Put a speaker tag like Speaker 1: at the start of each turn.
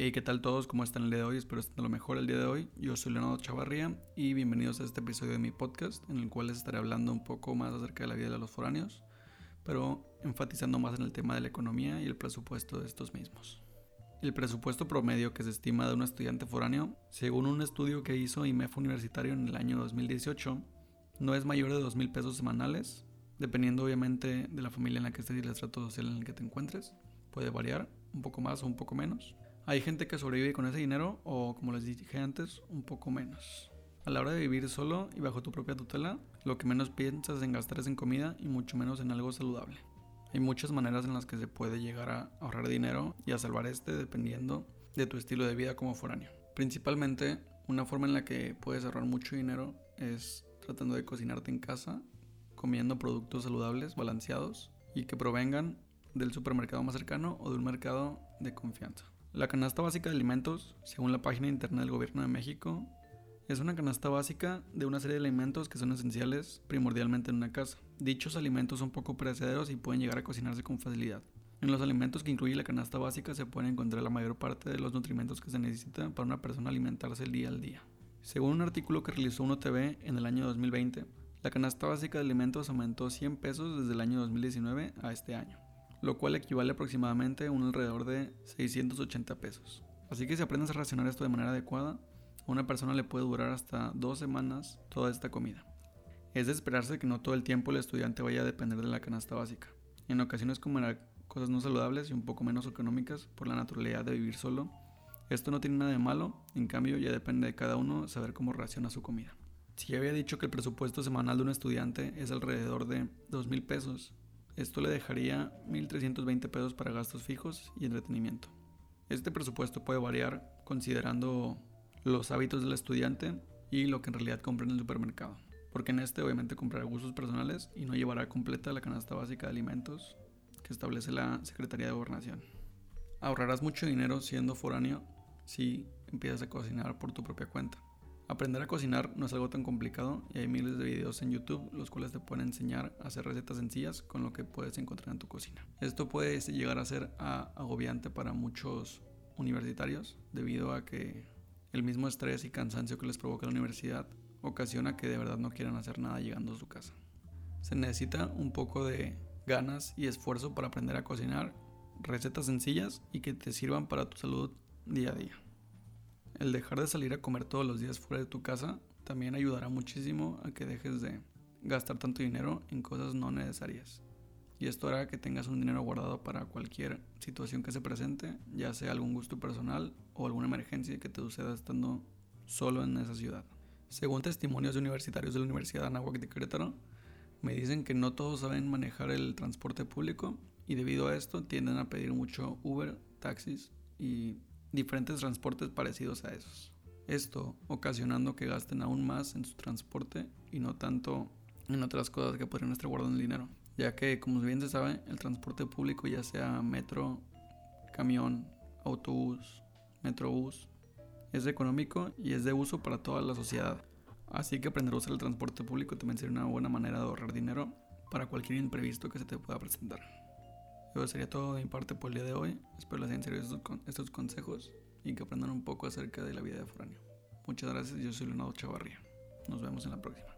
Speaker 1: Hey, ¿qué tal todos? ¿Cómo están el día de hoy? Espero estén lo mejor el día de hoy. Yo soy Leonardo Chavarría y bienvenidos a este episodio de mi podcast en el cual les estaré hablando un poco más acerca de la vida de los foráneos, pero enfatizando más en el tema de la economía y el presupuesto de estos mismos. El presupuesto promedio que se estima de un estudiante foráneo, según un estudio que hizo IMEF Universitario en el año 2018, no es mayor de 2 mil pesos semanales, dependiendo obviamente de la familia en la que estés y el estrato social en el que te encuentres. Puede variar un poco más o un poco menos. Hay gente que sobrevive con ese dinero o, como les dije antes, un poco menos. A la hora de vivir solo y bajo tu propia tutela, lo que menos piensas en gastar es en comida y mucho menos en algo saludable. Hay muchas maneras en las que se puede llegar a ahorrar dinero y a salvar este dependiendo de tu estilo de vida como foráneo. Principalmente, una forma en la que puedes ahorrar mucho dinero es tratando de cocinarte en casa, comiendo productos saludables, balanceados y que provengan del supermercado más cercano o de un mercado de confianza. La canasta básica de alimentos, según la página de internet del Gobierno de México, es una canasta básica de una serie de alimentos que son esenciales primordialmente en una casa. Dichos alimentos son poco perecederos y pueden llegar a cocinarse con facilidad. En los alimentos que incluye la canasta básica se puede encontrar la mayor parte de los nutrimentos que se necesitan para una persona alimentarse el día al día. Según un artículo que realizó Uno TV en el año 2020, la canasta básica de alimentos aumentó 100 pesos desde el año 2019 a este año, lo cual equivale aproximadamente a un alrededor de 680 pesos. Así que si aprendes a racionar esto de manera adecuada, a una persona le puede durar hasta dos semanas toda esta comida. Es de esperarse que no todo el tiempo el estudiante vaya a depender de la canasta básica. En ocasiones comerá cosas no saludables y un poco menos económicas por la naturalidad de vivir solo. Esto no tiene nada de malo, en cambio ya depende de cada uno saber cómo raciona su comida. Si ya había dicho que el presupuesto semanal de un estudiante es alrededor de 2 mil pesos, esto le dejaría 1.320 pesos para gastos fijos y entretenimiento. Este presupuesto puede variar considerando los hábitos del estudiante y lo que en realidad compra en el supermercado, porque en este obviamente comprará gustos personales y no llevará completa la canasta básica de alimentos que establece la Secretaría de Gobernación. Ahorrarás mucho dinero siendo foráneo si empiezas a cocinar por tu propia cuenta. Aprender a cocinar no es algo tan complicado y hay miles de videos en YouTube los cuales te pueden enseñar a hacer recetas sencillas con lo que puedes encontrar en tu cocina. Esto puede llegar a ser agobiante para muchos universitarios debido a que el mismo estrés y cansancio que les provoca la universidad ocasiona que de verdad no quieran hacer nada llegando a su casa. Se necesita un poco de ganas y esfuerzo para aprender a cocinar recetas sencillas y que te sirvan para tu salud día a día. El dejar de salir a comer todos los días fuera de tu casa también ayudará muchísimo a que dejes de gastar tanto dinero en cosas no necesarias. Y esto hará que tengas un dinero guardado para cualquier situación que se presente, ya sea algún gusto personal o alguna emergencia que te suceda estando solo en esa ciudad. Según testimonios de universitarios de la Universidad de Anáhuac de Querétaro, me dicen que no todos saben manejar el transporte público y debido a esto tienden a pedir mucho Uber, taxis y diferentes transportes parecidos a esos. Esto ocasionando que gasten aún más en su transporte y no tanto en otras cosas que podrían estar guardando el dinero. Ya que, como bien se sabe, el transporte público, ya sea metro, camión, autobús, metrobús, es económico y es de uso para toda la sociedad. Así que aprender a usar el transporte público también sería una buena manera de ahorrar dinero para cualquier imprevisto que se te pueda presentar. Eso sería todo de mi parte por el día de hoy. Espero les hayan servido estos, consejos y que aprendan un poco acerca de la vida de foráneo. Muchas gracias, yo soy Leonardo Chavarría. Nos vemos en la próxima.